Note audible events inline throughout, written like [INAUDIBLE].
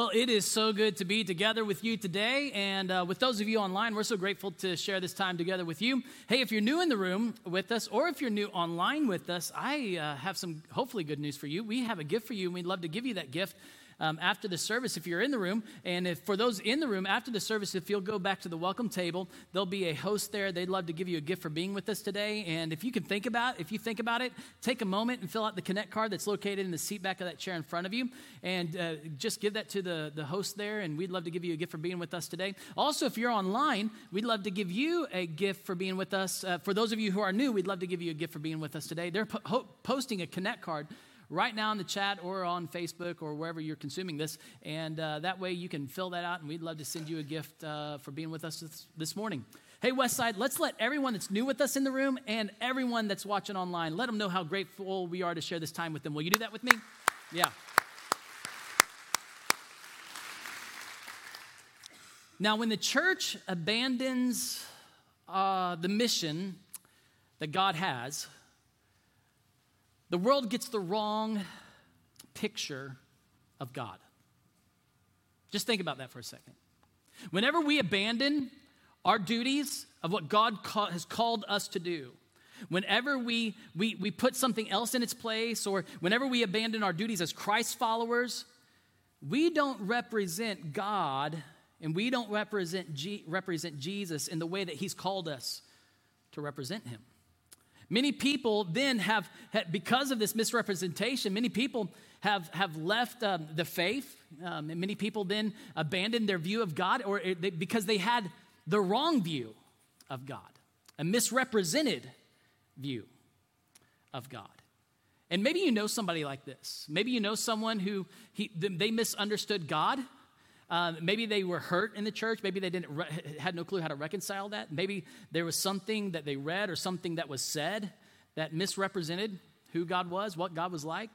Well, it is so good to be together with you today. And uh, with those of you online, we're so grateful to share this time together with you. Hey, if you're new in the room with us, or if you're new online with us, I uh, have some hopefully good news for you. We have a gift for you, and we'd love to give you that gift um, after the service if you're in the room. And if for those in the room after the service, if you'll go back to the welcome table, there'll be a host there. They'd love to give you a gift for being with us today. And if you can think about, if you think about it, take a moment and fill out the connect card that's located in the seat back of that chair in front of you, and uh, just give that to the the host there. And we'd love to give you a gift for being with us today. Also, if you're online, we'd love to give you a gift for being with us. Uh, for those of you who are new, we'd love to give you a gift for being with us today. They're po- posting a connect card right now in the chat or on Facebook or wherever you're consuming this. And uh, that way you can fill that out, and we'd love to send you a gift uh, for being with us this, morning. Hey, Westside, let's let everyone that's new with us in the room and everyone that's watching online, let them know how grateful we are to share this time with them. Will you do that with me? Yeah. Now, when the church abandons uh, the mission that God has, the world gets the wrong picture of God. Just think about that for a second. Whenever we abandon our duties of what God has called us to do, whenever we, we, we put something else in its place, or whenever we abandon our duties as Christ followers, we don't represent God and we don't represent, G, represent Jesus in the way that He's called us to represent Him. Many people then have, because of this misrepresentation, many people have, have left um, the faith. Um, and many people then abandoned their view of God or they, because they had the wrong view of God, a misrepresented view of God. And maybe you know somebody like this. Maybe you know someone who he, they misunderstood God. Uh, maybe they were hurt in the church. Maybe they didn't re- had no clue how to reconcile that. Maybe there was something that they read or something that was said that misrepresented who God was, what God was like.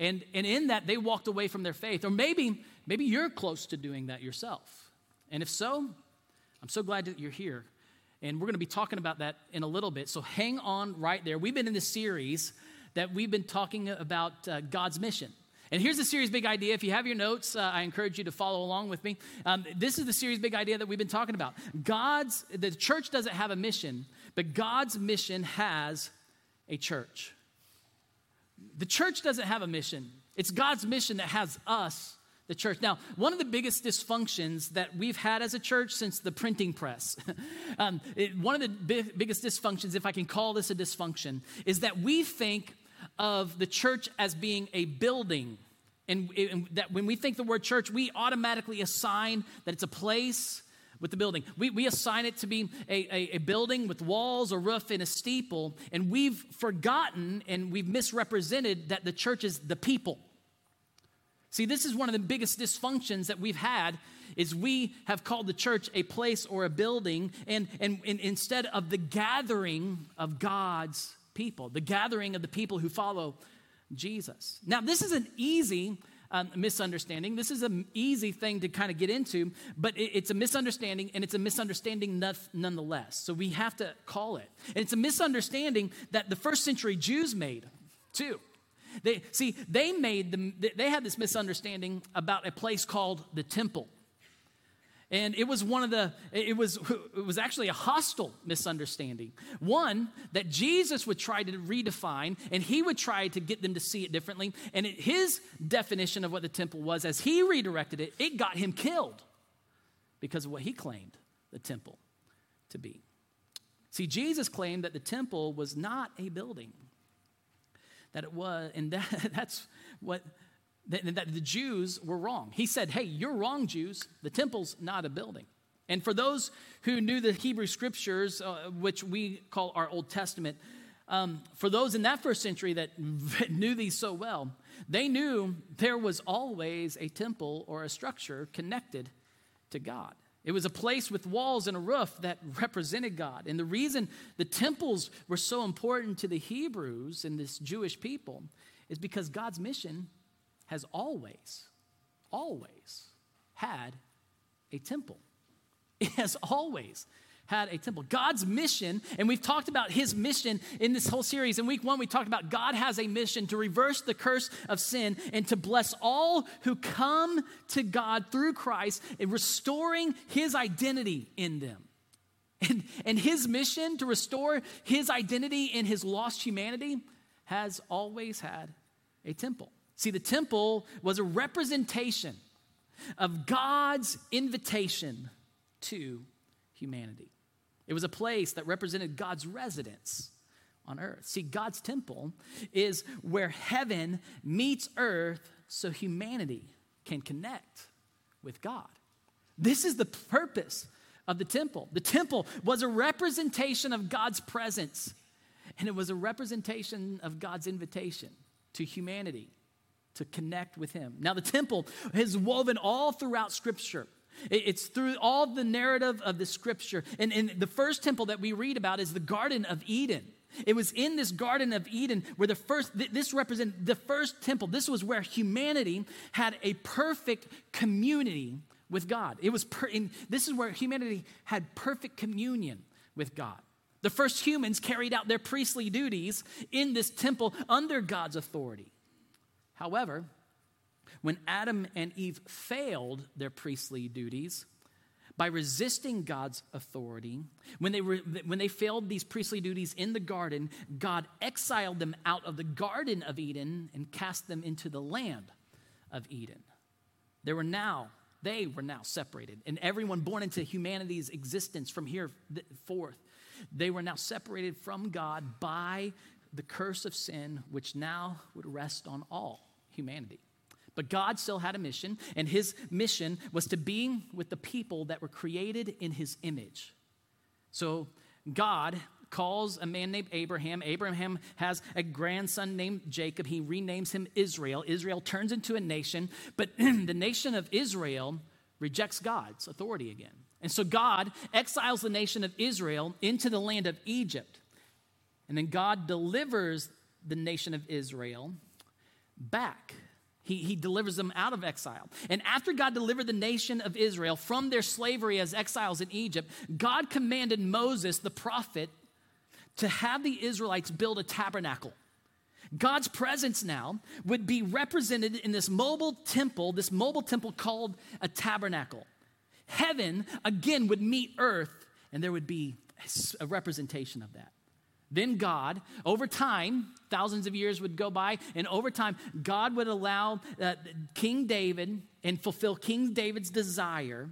And, and in that, they walked away from their faith. Or maybe, maybe you're close to doing that yourself. And if so, I'm so glad that you're here. And we're going to be talking about that in a little bit. So hang on right there. We've been in this series that we've been talking about uh, God's mission. And here's the series big idea. If you have your notes, uh, I encourage you to follow along with me. Um, this is the series big idea that we've been talking about. God's, the church doesn't have a mission, but God's mission has a church. The church doesn't have a mission, it's God's mission that has us the church. Now, one of the biggest dysfunctions that we've had as a church since the printing press, [LAUGHS] um, it, one of the big, biggest dysfunctions, if I can call this a dysfunction, is that we think of the church as being a building. And, and, that when we think the word church, we automatically assign that it's a place with the building. We, we assign it to be a, a, a building with walls, a roof, and a steeple. And we've forgotten and we've misrepresented that the church is the people. See, this is one of the biggest dysfunctions that we've had is we have called the church a place or a building and, and, and instead of the gathering of God's people, the gathering of the people who follow Jesus. Now, this is an easy um, misunderstanding. This is an easy thing to kind of get into, but it, it's a misunderstanding, and it's a misunderstanding nonetheless. So we have to call it. And it's a misunderstanding that the first century Jews made, too. They see they made them. They had this misunderstanding about a place called the temple. And it was one of the, it was, it was actually a hostile misunderstanding. One that Jesus would try to redefine, and he would try to get them to see it differently. And it, his definition of what the temple was, as he redirected it, it got him killed because of what he claimed the temple to be. See, Jesus claimed that the temple was not a building, that it was, and [LAUGHS] that, that's what that, the Jews were wrong. He said, Hey, you're wrong, Jews. The temple's not a building. And for those who knew the Hebrew scriptures, uh, which we call our Old Testament, um, for those in that first century that [LAUGHS] knew these so well, they knew there was always a temple or a structure connected to God. It was a place with walls and a roof that [LAUGHS] represented God. And the reason the temples were so important to the Hebrews and this Jewish people is because God's mission has always, always had a temple. It has always had a temple. God's mission, and we've talked about his mission in this whole series. In week one, we talked about God has a mission to reverse the curse of sin and to bless all who come to God through Christ and restoring his identity in them. And, and his mission to restore his identity in his lost humanity has always had a temple. See, the temple was a representation of God's invitation to humanity. It was a place that represented God's residence on earth. See, God's temple is where heaven meets earth so humanity can connect with God. This is the purpose of the temple. The temple was a representation of God's presence, and it was a representation of God's invitation to humanity to connect with Him. Now, the temple is woven all throughout Scripture. It's through all the narrative of the scripture. And, and the first temple that we read about is the Garden of Eden. It was in this Garden of Eden where the first, this represented the first temple. This was where humanity had a perfect community with God. It was, per, this is where humanity had perfect communion with God. The first humans carried out their priestly duties in this temple under God's authority. However, when Adam and Eve failed their priestly duties, by resisting God's authority, when they, re, when they failed these priestly duties in the garden, God exiled them out of the Garden of Eden and cast them into the land of Eden. They were now, they were now separated. And everyone born into humanity's existence from here forth, they were now separated from God by the curse of sin, which now would rest on all humanity. But God still had a mission, and his mission was to be with the people that were created in his image. So God calls a man named Abraham. Abraham has a grandson named Jacob. He renames him Israel. Israel turns into a nation, but [CLEARS THROAT] the nation of Israel rejects God's authority again. And so God exiles the nation of Israel into the land of Egypt. And then God delivers the nation of Israel back he, he delivers them out of exile. And after God delivered the nation of Israel from their slavery as exiles in Egypt, God commanded Moses, the prophet, to have the Israelites build a tabernacle. God's presence now would be represented in this mobile temple, this mobile temple called a tabernacle. Heaven again would meet earth, and there would be a representation of that. Then God, over time, thousands of years would go by, and over time, God would allow uh, King David and fulfill King David's desire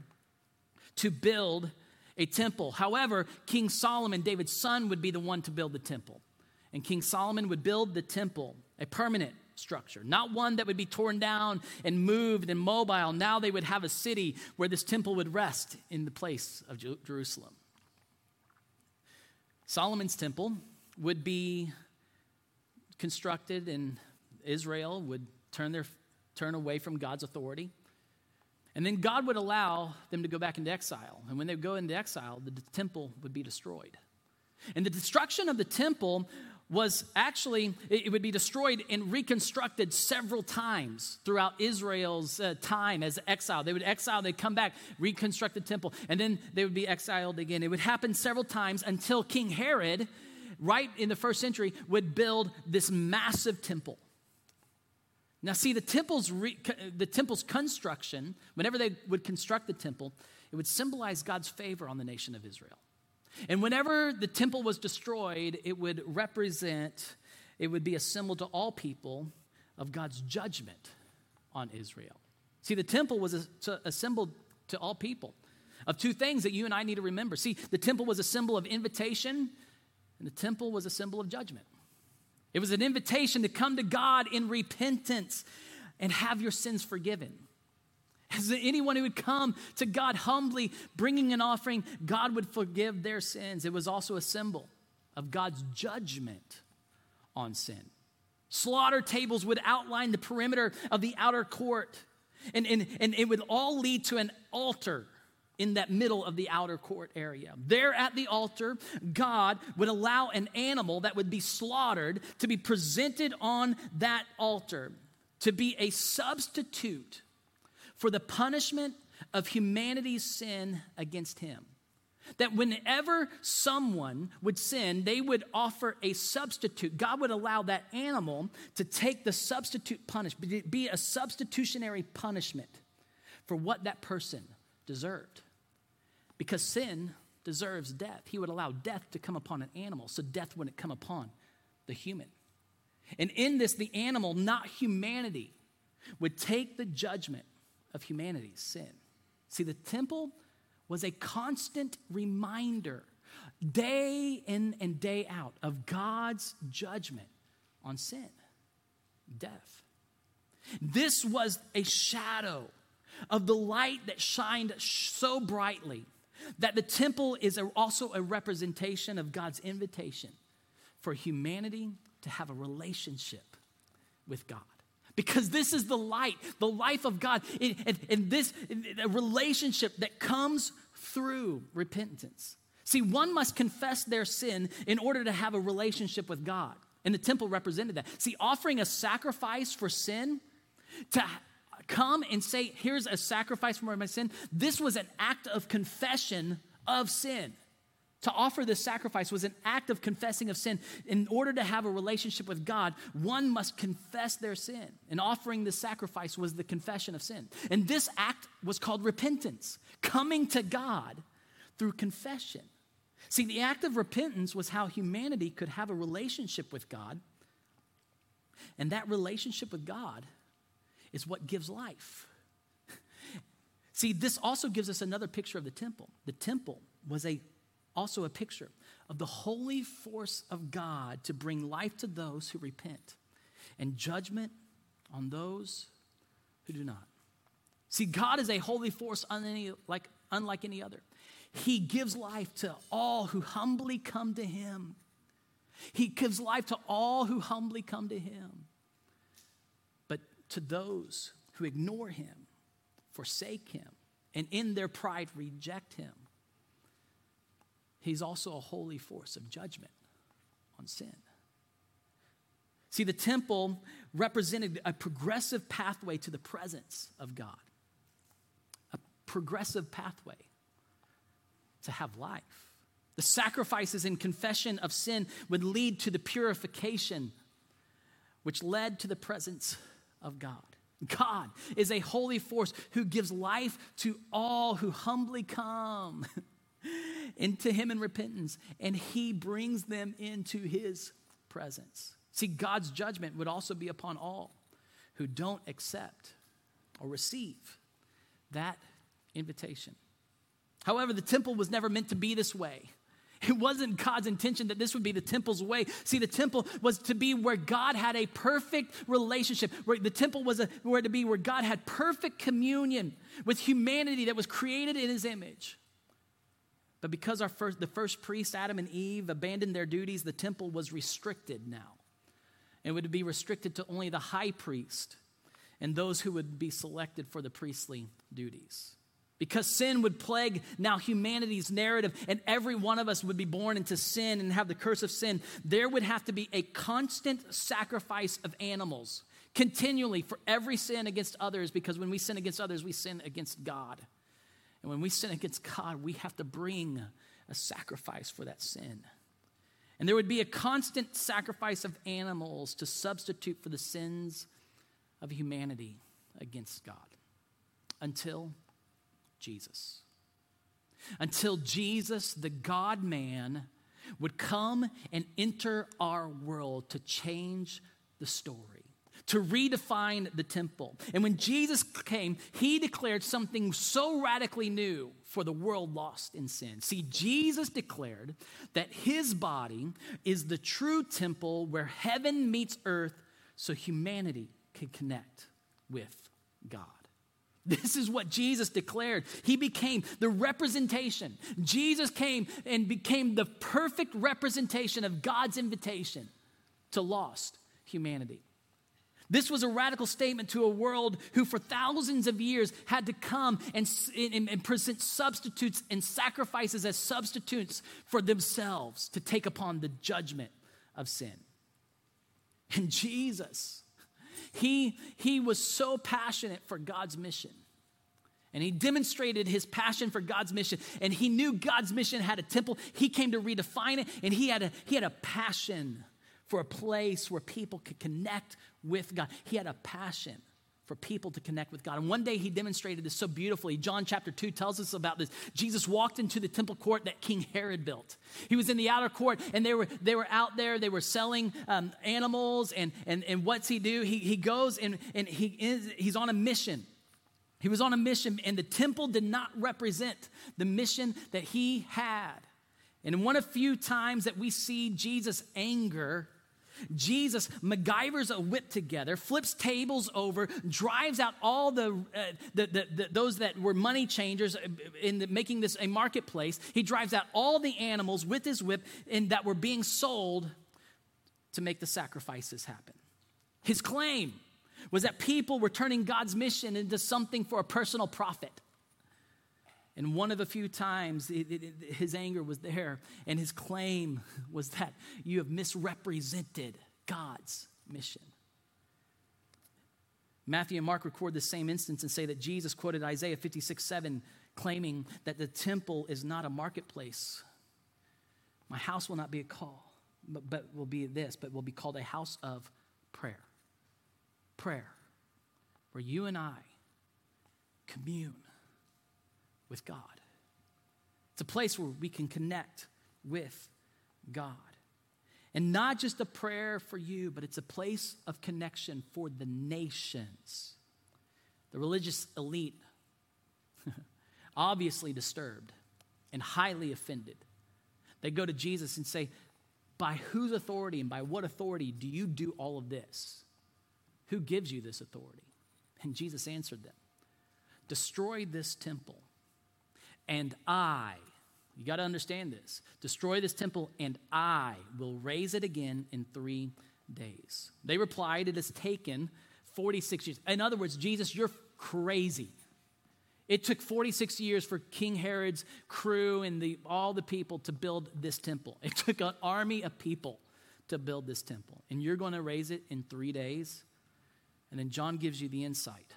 to build a temple. However, King Solomon, David's son, would be the one to build the temple. And King Solomon would build the temple, a permanent structure, not one that would be torn down and moved and mobile. Now they would have a city where this temple would rest in the place of Jerusalem. Solomon's temple would be constructed and Israel would turn their turn away from God's authority. And then God would allow them to go back into exile. And when they go into exile, the temple would be destroyed. And the destruction of the temple was actually, it would be destroyed and reconstructed several times throughout Israel's uh, time as exile. They would exile, they'd come back, reconstruct the temple, and then they would be exiled again. It would happen several times until King Herod, right in the first century, would build this massive temple. Now, see, the temple's, re, the temple's construction, whenever they would construct the temple, it would symbolize God's favor on the nation of Israel. And whenever the temple was destroyed, it would represent, it would be a symbol to all people of God's judgment on Israel. See, the temple was a, a symbol to all people of two things that you and I need to remember. See, the temple was a symbol of invitation, and the temple was a symbol of judgment. It was an invitation to come to God in repentance and have your sins forgiven. As anyone who would come to God humbly, bringing an offering, God would forgive their sins. It was also a symbol of God's judgment on sin. Slaughter tables would outline the perimeter of the outer court, and, and, and it would all lead to an altar in that middle of the outer court area. There at the altar, God would allow an animal that would be slaughtered to be presented on that altar to be a substitute for the punishment of humanity's sin against him. that whenever someone would sin, they would offer a substitute. God would allow that animal to take the substitute punishment, be a substitutionary punishment for what that person deserved. Because sin deserves death. He would allow death to come upon an animal, so death wouldn't come upon the human. And in this, the animal, not humanity, would take the judgment of humanity's sin. See, the temple was a constant reminder, day in and day out, of God's judgment on sin, death. This was a shadow of the light that shined so brightly that the temple is also a representation of God's invitation for humanity to have a relationship with God. Because this is the light, the life of God, and, and this relationship that comes through repentance. See, one must confess their sin in order to have a relationship with God. And the temple represented that. See, offering a sacrifice for sin, to come and say, Here's a sacrifice for my sin, this was an act of confession of sin. To offer this sacrifice was an act of confessing of sin. In order to have a relationship with God, one must confess their sin. And offering this sacrifice was the confession of sin. And this act was called repentance, coming to God through confession. See, the act of repentance was how humanity could have a relationship with God. And that relationship with God is what gives life. [LAUGHS] See, this also gives us another picture of the temple. The temple was a also a picture of the holy force of God to bring life to those who repent and judgment on those who do not. See, God is a holy force unlike, unlike any other. He gives life to all who humbly come to Him. He gives life to all who humbly come to Him. To those who ignore Him, forsake Him, and in their pride reject Him, He's also a holy force of judgment on sin. See, the temple represented a progressive pathway to the presence of God, a progressive pathway to have life. The sacrifices and confession of sin would lead to the purification, which led to the presence of God. God is a holy force who gives life to all who humbly come [LAUGHS] into Him in repentance, and He brings them into His presence. See, God's judgment would also be upon all who don't accept or receive that invitation. However, the temple was never meant to be this way. It wasn't God's intention that this would be the temple's way. See, the temple was to be where God had a perfect relationship, where the temple was a, where to be where God had perfect communion with humanity that was created in his image. But because our first, the first priests, Adam and Eve, abandoned their duties, the temple was restricted now. It would be restricted to only the high priest and those who would be selected for the priestly duties. Because sin would plague now humanity's narrative, and every one of us would be born into sin and have the curse of sin, there would have to be a constant sacrifice of animals continually for every sin against others, because when we sin against others, we sin against God. And when we sin against God, we have to bring a sacrifice for that sin. And there would be a constant sacrifice of animals to substitute for the sins of humanity against God until Jesus. Until Jesus, the God man, would come and enter our world to change the story to redefine the temple. And when Jesus came, he declared something so radically new for the world lost in sin. See, Jesus declared that his body is the true temple where heaven meets earth so humanity can connect with God. This is what Jesus declared. He became the representation. Jesus came and became the perfect representation of God's invitation to lost humanity. This was a radical statement to a world who, for thousands of years, had to come and, and, and, present substitutes and sacrifices as substitutes for themselves to take upon the judgment of sin. And Jesus, he, he was so passionate for God's mission And he demonstrated his passion for God's mission. And he knew God's mission had a temple. He came to redefine it. And he had a, he had a passion for a place where people could connect with God. He had a passion for people to connect with God. And one day he demonstrated this so beautifully. John chapter 2 tells us about this. Jesus walked into the temple court that King Herod built. He was in the outer court and they were, they were out there, they were selling um, animals. And, and, and what's he do? He, he goes and, and he is, he's on a mission. He was on a mission, and the temple did not represent the mission that he had. And one of few times that we see Jesus' anger Jesus MacGyvers a whip together, flips tables over, drives out all the, uh, the, the, the, those that were money changers in making this a marketplace. He drives out all the animals with his whip and that were being sold to make the sacrifices happen. His claim was that people were turning God's mission into something for a personal profit. And one of the few times his anger was there, and his claim [LAUGHS] was that you have misrepresented God's mission. Matthew and Mark record the same instance and say that Jesus quoted Isaiah 56 7, claiming that the temple is not a marketplace. My house will not be a call, but, but will be this, but will be called a house of prayer. Prayer, where you and I commune with God. It's a place where we can connect with God. And not just a prayer for you, but it's a place of connection for the nations. The religious elite, [LAUGHS] obviously disturbed and highly offended, they go to Jesus and say, By whose authority and by what authority do you do all of this? Who gives you this authority? And Jesus answered them Destroy this temple and I, you got to understand this, destroy this temple, and I will raise it again in three days. They replied, It has taken 46 years. In other words, Jesus, you're crazy. It took 46 years for King Herod's crew and the, all the people to build this temple. It took an army of people to build this temple. And you're going to raise it in three days. And then John gives you the insight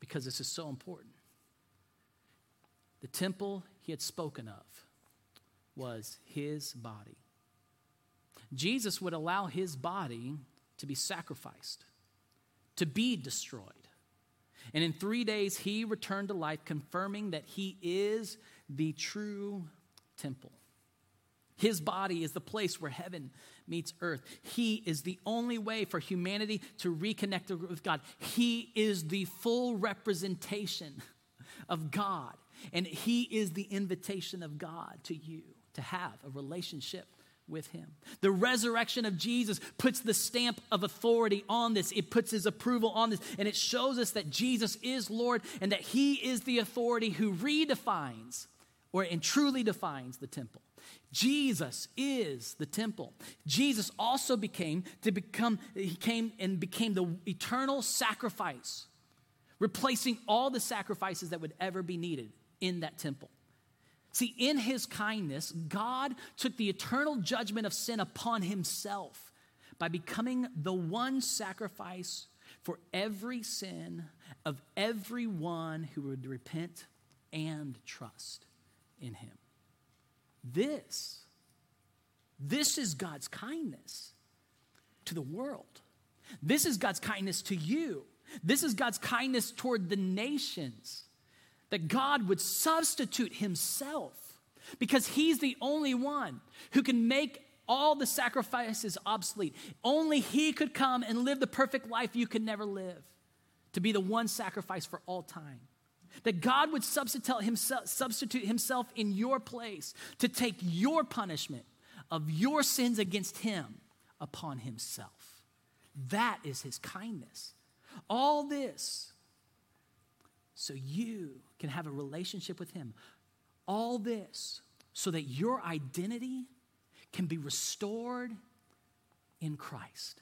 because this is so important. The temple he had spoken of was his body. Jesus would allow his body to be sacrificed, to be destroyed. And in three days, he returned to life, confirming that he is the true temple. His body is the place where heaven meets earth. He is the only way for humanity to reconnect with God. He is the full representation of God and He is the invitation of God to you to have a relationship with Him. The resurrection of Jesus puts the stamp of authority on this, it puts His approval on this, and it shows us that Jesus is Lord and that He is the authority who redefines or and truly defines the temple. Jesus is the temple. Jesus also became to become, he came and became the eternal sacrifice, replacing all the sacrifices that would ever be needed in that temple. See, in his kindness, God took the eternal judgment of sin upon himself by becoming the one sacrifice for every sin of everyone who would repent and trust in him. This, this is God's kindness to the world. This is God's kindness to you. This is God's kindness toward the nations that God would substitute himself because he's the only one who can make all the sacrifices obsolete. Only he could come and live the perfect life you could never live, to be the one sacrifice for all time. That God would substitute himself, substitute himself in your place to take your punishment of your sins against him upon himself. That is his kindness. All this so you can have a relationship with Him. All this so that your identity can be restored in Christ.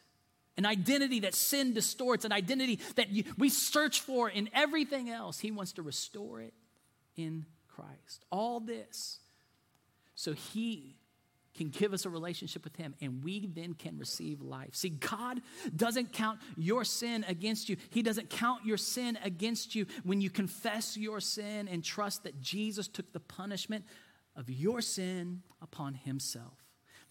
An identity that sin distorts, an identity that you, we search for in everything else. He wants to restore it in Christ. All this so He can give us a relationship with Him, and we then can receive life. See, God doesn't count your sin against you. He doesn't count your sin against you when you confess your sin and trust that Jesus took the punishment of your sin upon Himself.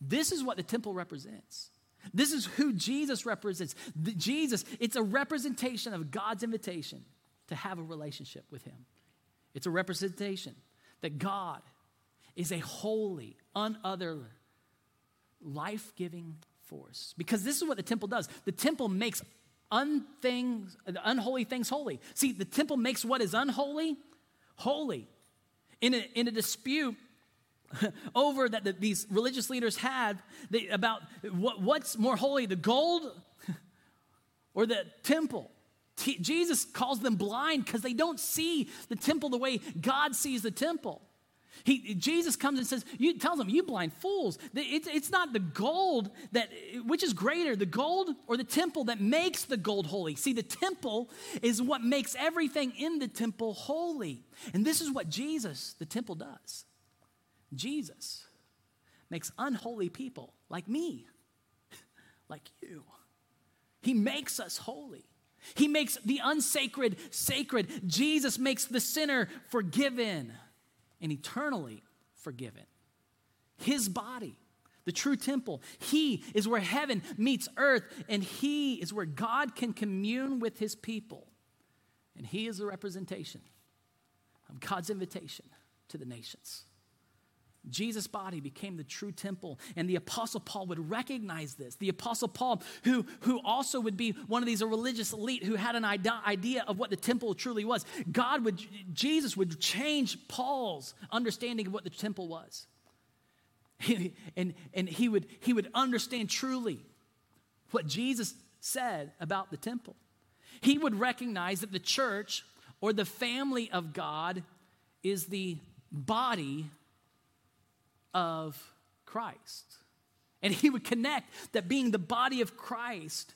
This is what the temple represents. This is who Jesus represents. The, Jesus, it's a representation of God's invitation to have a relationship with Him. It's a representation that God is a holy, unother, life giving force. Because this is what the temple does the temple makes unthings, unholy things holy. See, the temple makes what is unholy holy. In a, in a dispute, [LAUGHS] over that the, these religious leaders had they, about what, what's more holy, the gold [LAUGHS] or the temple. T- Jesus calls them blind because they don't see the temple the way God sees the temple. He, Jesus comes and says, you, tells them, you blind fools, it's, it's not the gold that, which is greater, the gold or the temple that makes the gold holy. See, the temple is what makes everything in the temple holy. And this is what Jesus, the temple, does. Jesus makes unholy people like me, [LAUGHS] like you. He makes us holy. He makes the unsacred sacred. Jesus makes the sinner forgiven and eternally forgiven. His body, the true temple, He is where heaven meets earth, and He is where God can commune with His people. And He is the representation of God's invitation to the nations. Jesus' body became the true temple. And the Apostle Paul would recognize this. The Apostle Paul, who, who also would be one of these religious elite who had an idea of what the temple truly was, God would, Jesus would change Paul's understanding of what the temple was. [LAUGHS] and and he, would, he would understand truly what Jesus said about the temple. He would recognize that the church or the family of God is the body of Christ. And he would connect that being the body of Christ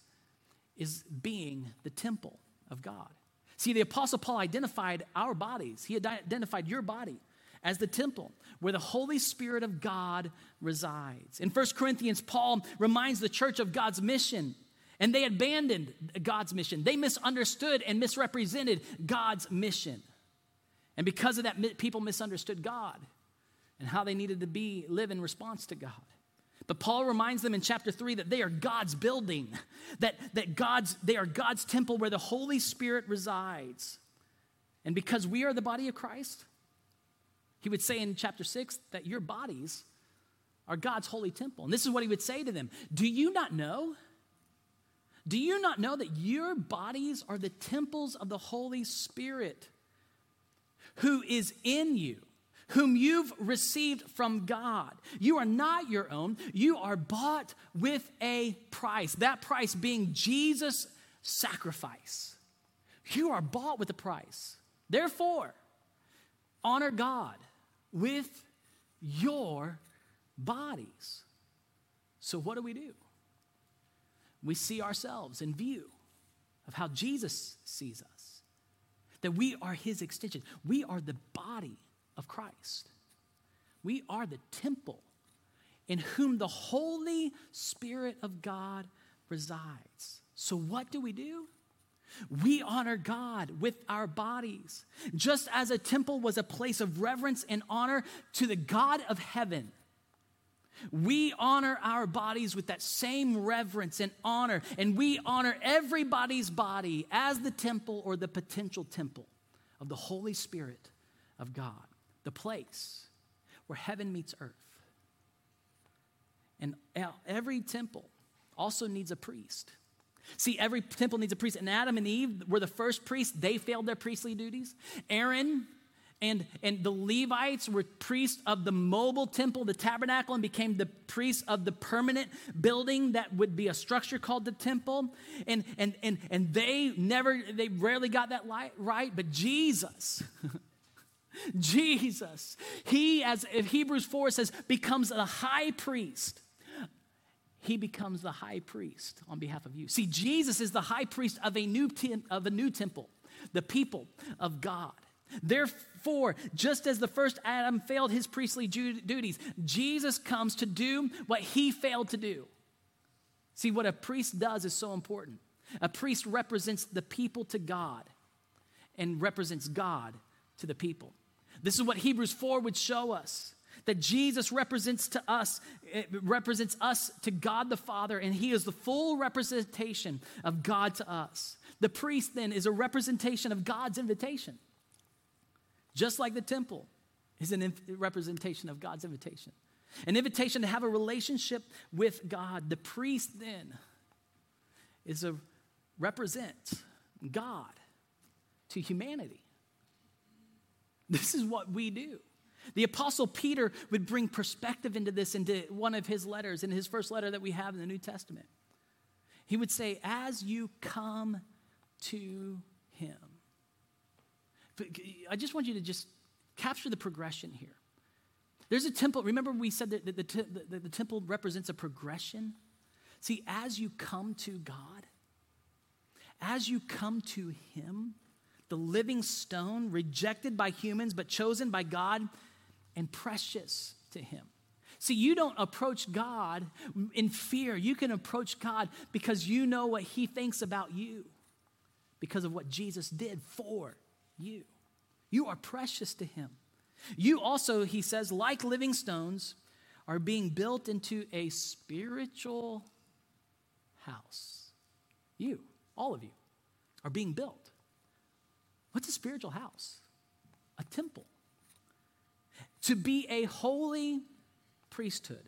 is being the temple of God. See, the Apostle Paul identified our bodies, he identified your body as the temple where the Holy Spirit of God resides. In 1 Corinthians, Paul reminds the church of God's mission. And they abandoned God's mission. They misunderstood and misrepresented God's mission. And because of that, people misunderstood God and how they needed to be live in response to God. But Paul reminds them in chapter 3 that they are God's building, that, that God's, they are God's temple where the Holy Spirit resides. And because we are the body of Christ, he would say in chapter 6 that your bodies are God's holy temple. And this is what he would say to them Do you not know? Do you not know that your bodies are the temples of the Holy Spirit who is in you? Whom you've received from God. You are not your own, you are bought with a price. That price being Jesus' sacrifice. You are bought with a price. Therefore, honor God with your bodies. So, what do we do? We see ourselves in view of how Jesus sees us, that we are his extension. We are the body of Christ. We are the temple in whom the Holy Spirit of God resides. So, what do we do? We honor God with our bodies. Just as a temple was a place of reverence and honor to the God of heaven, we honor our bodies with that same reverence and honor, and we honor everybody's body as the temple or the potential temple of the Holy Spirit of God the place where heaven meets earth. And every temple also needs a priest. See, every temple needs a priest. And Adam and Eve were the first priests. They failed their priestly duties. Aaron and, and the Levites were priests of the mobile temple, the tabernacle, and became the priests of the permanent building that would be a structure called the temple. And, and, and, and they never, they rarely got that right, but Jesus. [LAUGHS] [LAUGHS] Jesus, he, as Hebrews 4 says, becomes the high priest. He becomes the high priest on behalf of you. See, Jesus is the high priest of a new, of a new temple, the people of God. Therefore, just as the first Adam failed his priestly duties, Jesus comes to do what he failed to do. See, what a priest does is so important. A priest represents the people to God and represents God to the people. This is what Hebrews 4 would show us that Jesus represents to us eh, represents us to God the Father and he is the full representation of God to us. The priest then is a representation of God's invitation. Just like the temple is a inv- representation of God's invitation. An invitation to have a relationship with God. The priest then is a represent God to humanity. This is what we do. The Apostle Peter would bring perspective into this into one of his letters, in his first letter that we have in the New Testament. He would say, As you come to him. I just want you to just capture the progression here. There's a temple. Remember, we said that the, the, the, the temple represents a progression? See, as you come to God, as you come to Him, the living stone, rejected by humans but chosen by God and precious to Him. See, you don't approach God in fear. You can approach God because you know what He thinks about you, because of what Jesus did for you. You are precious to Him. You also, he says, like living stones, are being built into a spiritual house. You, all of you, are being built. What's a spiritual house? A temple. To be a holy priesthood,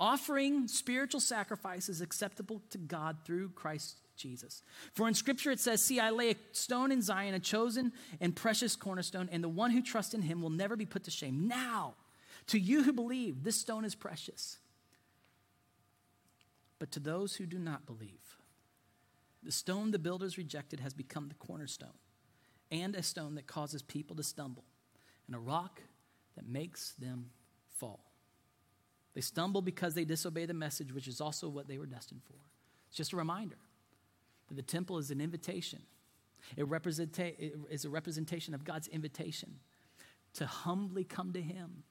offering spiritual sacrifices acceptable to God through Christ Jesus. For in Scripture it says, See, I lay a stone in Zion, a chosen and precious cornerstone, and the one who trusts in him will never be put to shame. Now, to you who believe, this stone is precious. But to those who do not believe, the stone the builders rejected has become the cornerstone, and a stone that causes people to stumble, and a rock that makes them fall. They stumble because they disobey the message, which is also what they were destined for. It's just a reminder that the temple is an invitation. It, representa- it is a representation of God's invitation to humbly come to Him,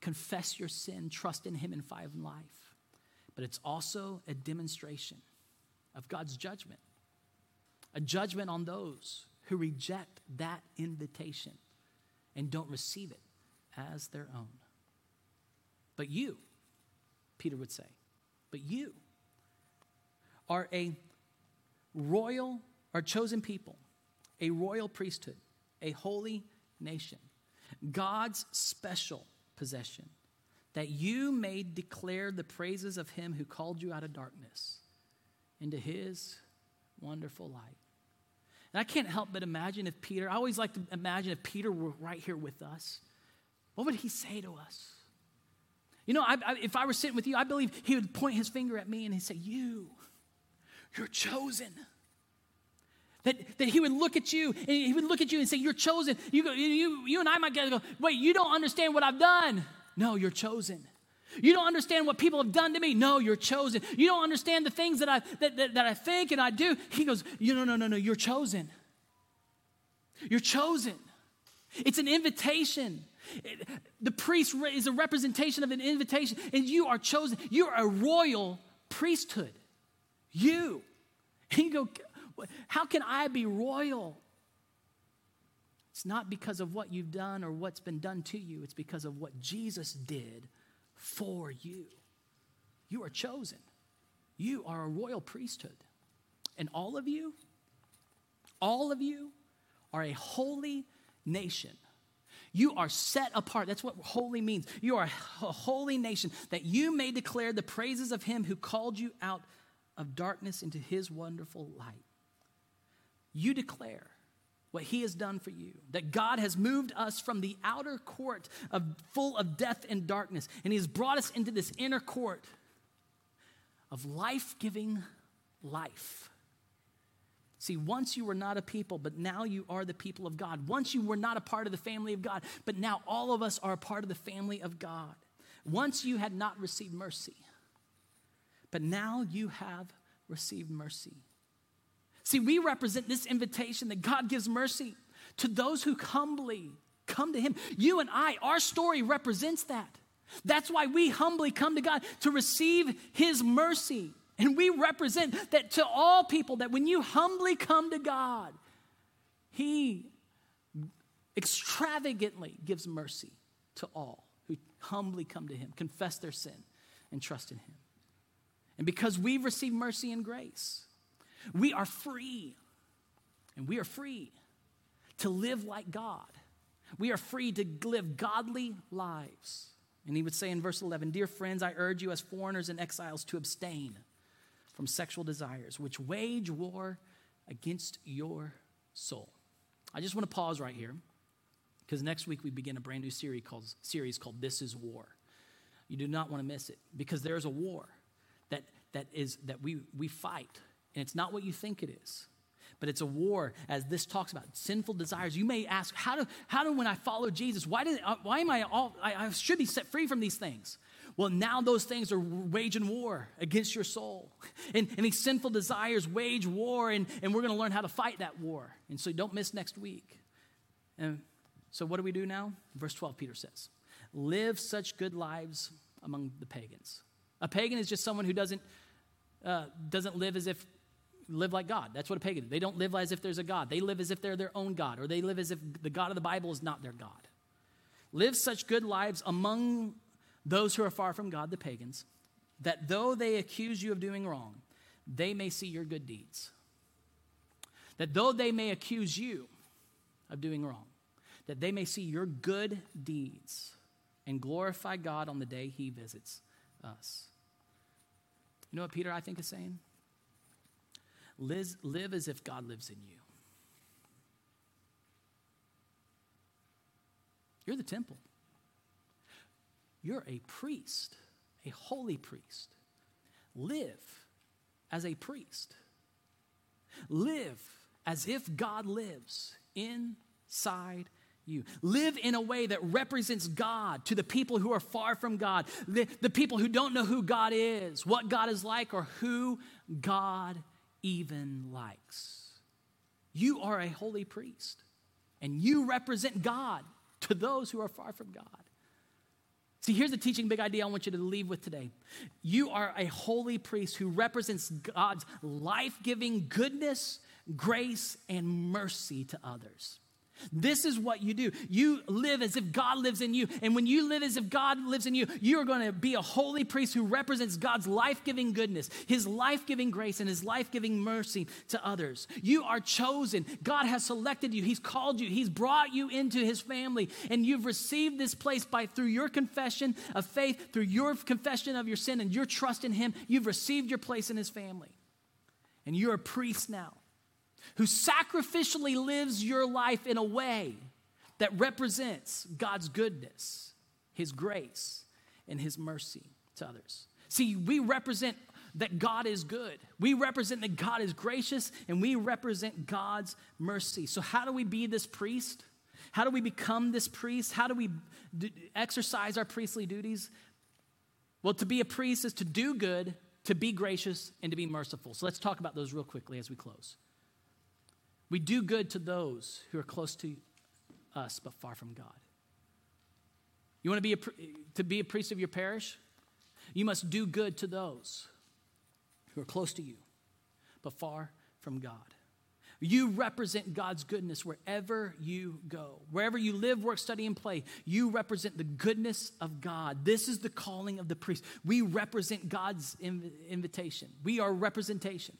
confess your sin, trust in Him, and find life. But it's also a demonstration of God's judgment, a judgment on those who reject that invitation and don't receive it as their own. But you, Peter would say, but you are a royal or chosen people, a royal priesthood, a holy nation, God's special possession, that you may declare the praises of him who called you out of darkness into his wonderful light. And I can't help but imagine if Peter, I always like to imagine if Peter were right here with us, what would he say to us? You know, I, I, if I were sitting with you, I believe he would point his finger at me and he'd say, You, you're chosen. That, that he would look at you and he would look at you and say, You're chosen. You, go, you, you and I might go, Wait, you don't understand what I've done. No, you're chosen. You don't understand what people have done to me. No, you're chosen. You don't understand the things that I, that, that, that I think and I do. He goes, you, No, no, no, no, you're chosen. You're chosen. It's an invitation. The priest is a representation of an invitation, and you are chosen. You're a royal priesthood. You. And you go, how can I be royal? It's not because of what you've done or what's been done to you, it's because of what Jesus did for you. You are chosen, you are a royal priesthood. And all of you, all of you are a holy nation. You are set apart. That's what holy means. You are a holy nation that you may declare the praises of him who called you out of darkness into his wonderful light. You declare what he has done for you that god has moved us from the outer court of full of death and darkness and he has brought us into this inner court of life-giving life. See once you were not a people but now you are the people of god. Once you were not a part of the family of god but now all of us are a part of the family of god. Once you had not received mercy but now you have received mercy See, we represent this invitation that God gives mercy. to those who humbly come to Him. You and I, our story represents that. That's why we humbly come to God to receive His mercy. And we represent that to all people that when you humbly come to God, He extravagantly gives mercy to all who humbly come to Him, confess their sin, and trust in Him. And because we've received mercy and grace, we are free. And we are free to live like God. We are free to live godly lives. And he would say in verse 11 Dear friends, I urge you as foreigners and exiles to abstain from sexual desires, which wage war against your soul. I just want to pause right here because next week we begin a brand new series called, series called This is War. You do not want to miss it because there's a war that, that, is, that we, we fight, and it's not what you think it is but it's a war as this talks about sinful desires. You may ask, how do, how do when I follow Jesus, why, did, uh, why am I all, I, I should be set free from these things? Well, now those things are waging war against your soul. And, and these sinful desires wage war, and, and we're going to learn how to fight that war. And so don't miss next week. And so, what do we do now? Verse 12, Peter says, Live such good lives among the pagans. A pagan is just someone who doesn't, uh, doesn't live as if live like God. That's what a pagan. They don't live as if there's a God. They live as if they're their own God, or they live as if the God of the Bible is not their God. Live such good lives among those who are far from God, the pagans, that though they accuse you of doing wrong, they may see your good deeds. That though they may accuse you of doing wrong, that they may see your good deeds and glorify God on the day he visits us. You know what Peter, I think, is saying? Liz, live as if God lives in you. You're the temple. You're a priest, a holy priest. Live as a priest. Live as if God lives inside you. Live in a way that represents God to the people who are far from God, the, the people who don't know who God is, what God is like, or who God even likes. You are a holy priest, and you represent God to those who are far from God. See, here's the teaching big idea I want you to leave with today. You are a holy priest who represents God's life giving goodness, grace, and mercy to others. This is what you do. You live as if God lives in you. And when you live as if God lives in you, you are going to be a holy priest who represents God's life giving goodness, His life giving grace, and His life giving mercy to others. You are chosen. God has selected you. He's called you. He's brought you into His family. And you've received this place by through your confession of faith, through your confession of your sin, and your trust in Him. You've received your place in His family. And you're a priest now who sacrificially lives your life in a way that represents God's goodness, His grace, and His mercy to others. See, we represent that God is good. We represent that God is gracious, and we represent God's mercy. So, how do we be this priest? How do we become this priest? How do we exercise our priestly duties? Well, to be a priest is to do good, to be gracious, and to be merciful. So, let's talk about those real quickly as we close. We do good to those who are close to us but far from God. You want to be a, to be a priest of your parish? You must do good to those who are close to you but far from God. You represent God's goodness wherever you go. Wherever you live, work, study, and play, you represent the goodness of God. This is the calling of the priest. We represent God's invitation, we are representation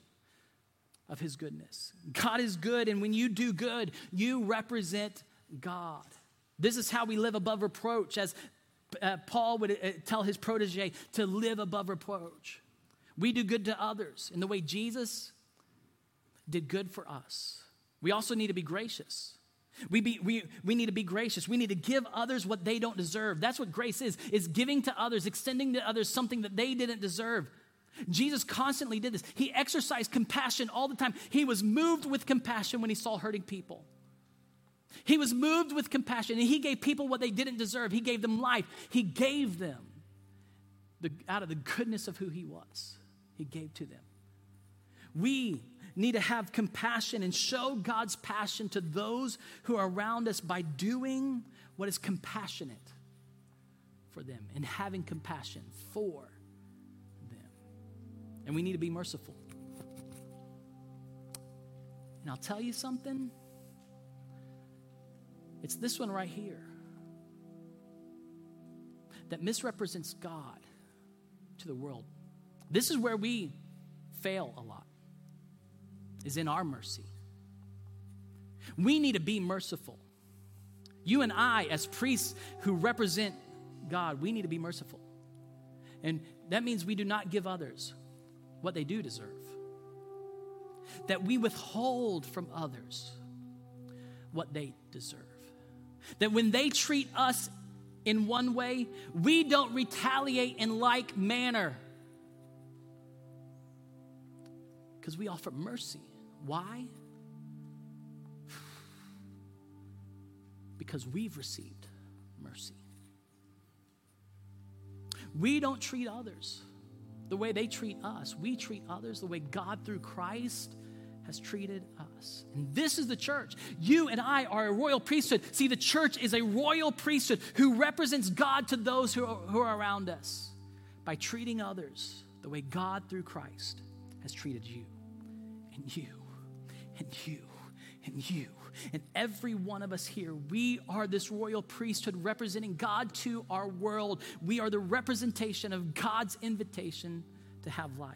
of his goodness. God is good, and when you do good, you represent God. This is how we live above reproach, as uh, Paul would uh, tell his protege to live above reproach. We do good to others in the way Jesus did good for us. We also need to be gracious. We, be, we, we need to be gracious. We need to give others what they don't deserve. That's what grace is, is giving to others, extending to others something that they didn't deserve. Jesus constantly did this. He exercised compassion all the time. He was moved with compassion when he saw hurting people. He was moved with compassion and he gave people what they didn't deserve. He gave them life. He gave them the, out of the goodness of who he was. He gave to them. We need to have compassion and show God's passion to those who are around us by doing what is compassionate for them and having compassion for. And we need to be merciful. And I'll tell you something it's this one right here that misrepresents God to the world. This is where we fail a lot, is in our mercy. We need to be merciful. You and I, as priests who represent God, we need to be merciful. And that means we do not give others what they do deserve, that we withhold from others what they deserve. That when they treat us in one way, we don't retaliate in like manner. Because we offer mercy. Why? [SIGHS] Because we've received mercy. We don't treat others the way they treat us. We treat others the way God through Christ has treated us. And this is the church. You and I are a royal priesthood. See, the church is a royal priesthood who represents God to those who are, who are around us by treating others the way God through Christ has treated you, and you, and you, and you. And every one of us here, we are this royal priesthood representing God to our world. We are the representation of God's invitation to have life.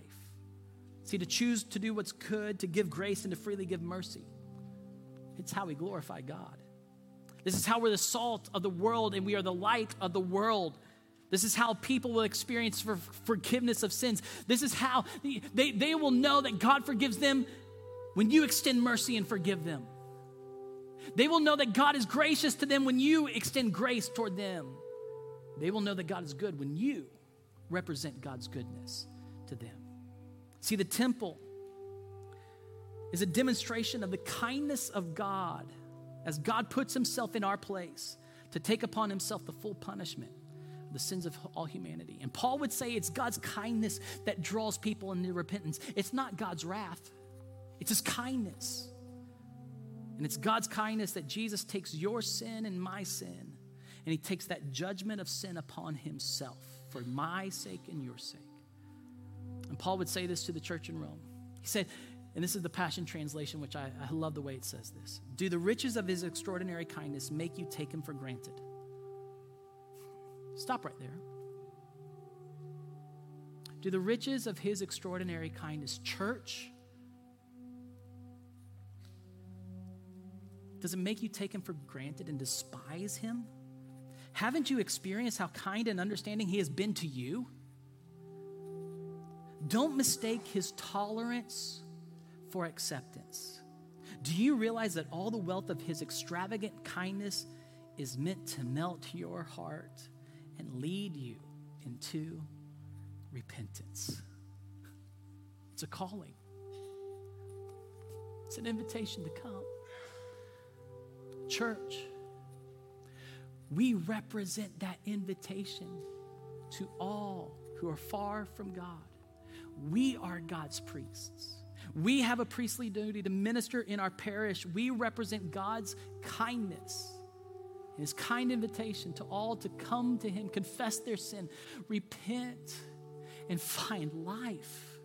See, to choose to do what's good, to give grace, and to freely give mercy. It's how we glorify God. This is how we're the salt of the world and we are the light of the world. This is how people will experience for forgiveness of sins. This is how they, they will know that God forgives them when you extend mercy and forgive them. They will know that God is gracious to them when you extend grace toward them. They will know that God is good when you represent God's goodness to them. See, the temple is a demonstration of the kindness of God as God puts himself in our place to take upon himself the full punishment of the sins of all humanity. And Paul would say it's God's kindness that draws people into repentance. It's not God's wrath, it's his kindness. And it's God's kindness that Jesus takes your sin and my sin, and he takes that judgment of sin upon himself for my sake and your sake. And Paul would say this to the church in Rome. He said, and this is the Passion Translation, which I, I love the way it says this Do the riches of his extraordinary kindness make you take him for granted? Stop right there. Do the riches of his extraordinary kindness, church, does it make you take him for granted and despise him? Haven't you experienced how kind and understanding he has been to you? Don't mistake his tolerance for acceptance. Do you realize that all the wealth of his extravagant kindness is meant to melt your heart and lead you into repentance? It's a calling, it's an invitation to come. Church, we represent that invitation to all who are far from God. We are God's priests. We have a priestly duty to minister in our parish. We represent God's kindness, His kind invitation to all to come to Him, confess their sin, repent, and find life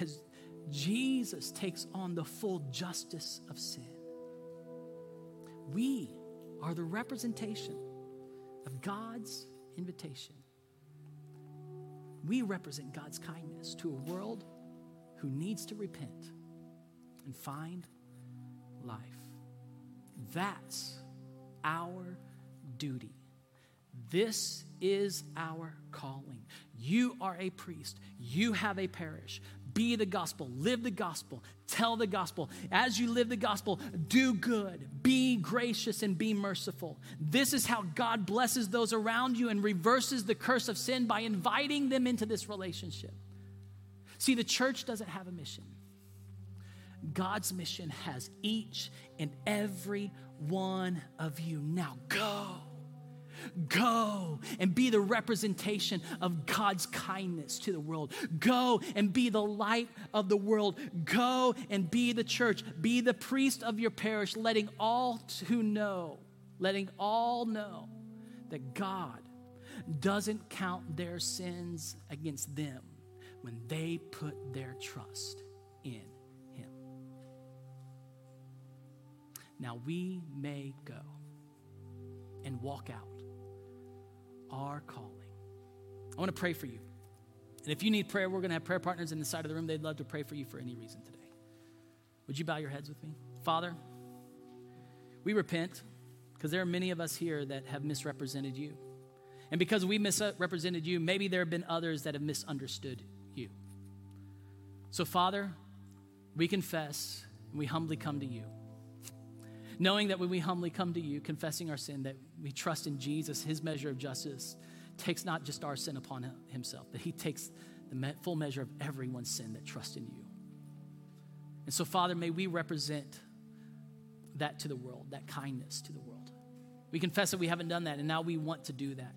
as Jesus takes on the full justice of sin. We are the representation of God's invitation we represent God's kindness to a world who needs to repent and find life. That's our duty. This is our calling. You are a priest, you have a parish. Be the gospel, live the gospel, tell the gospel. As you live the gospel, do good, be gracious, and be merciful. This is how God blesses those around you and reverses the curse of sin by inviting them into this relationship. See, the church doesn't have a mission. God's mission has each and every one of you. Now go. Go and be the representation of God's kindness to the world. Go and be the light of the world. Go and be the church. Be the priest of your parish, letting all who know, letting all know that God doesn't count their sins against them when they put their trust in Him. Now we may go and walk out our calling. I want to pray for you. And if you need prayer, we're going to have prayer partners in the side of the room. They'd love to pray for you for any reason today. Would you bow your heads with me? Father, we repent because there are many of us here that have misrepresented you. And because we misrepresented you, maybe there have been others that have misunderstood you. So, Father, we confess and we humbly come to you. Knowing that when we humbly come to you, confessing our sin, that we trust in Jesus, his measure of justice takes not just our sin upon himself, but he takes the full measure of everyone's sin that trusts in you. And so, Father, may we represent that to the world, that kindness to the world. We confess that we haven't done that, and now we want to do that.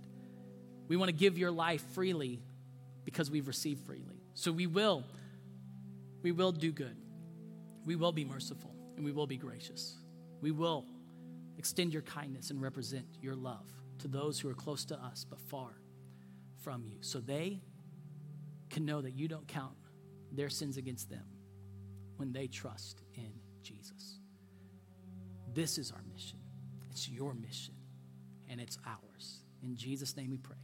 We want to give your life freely because we've received freely. So we will, we will do good. We will be merciful and we will be gracious. We will extend your kindness and represent your love to those who are close to us but far from you so they can know that you don't count their sins against them when they trust in Jesus. This is our mission. It's your mission and it's ours. In Jesus' name we pray.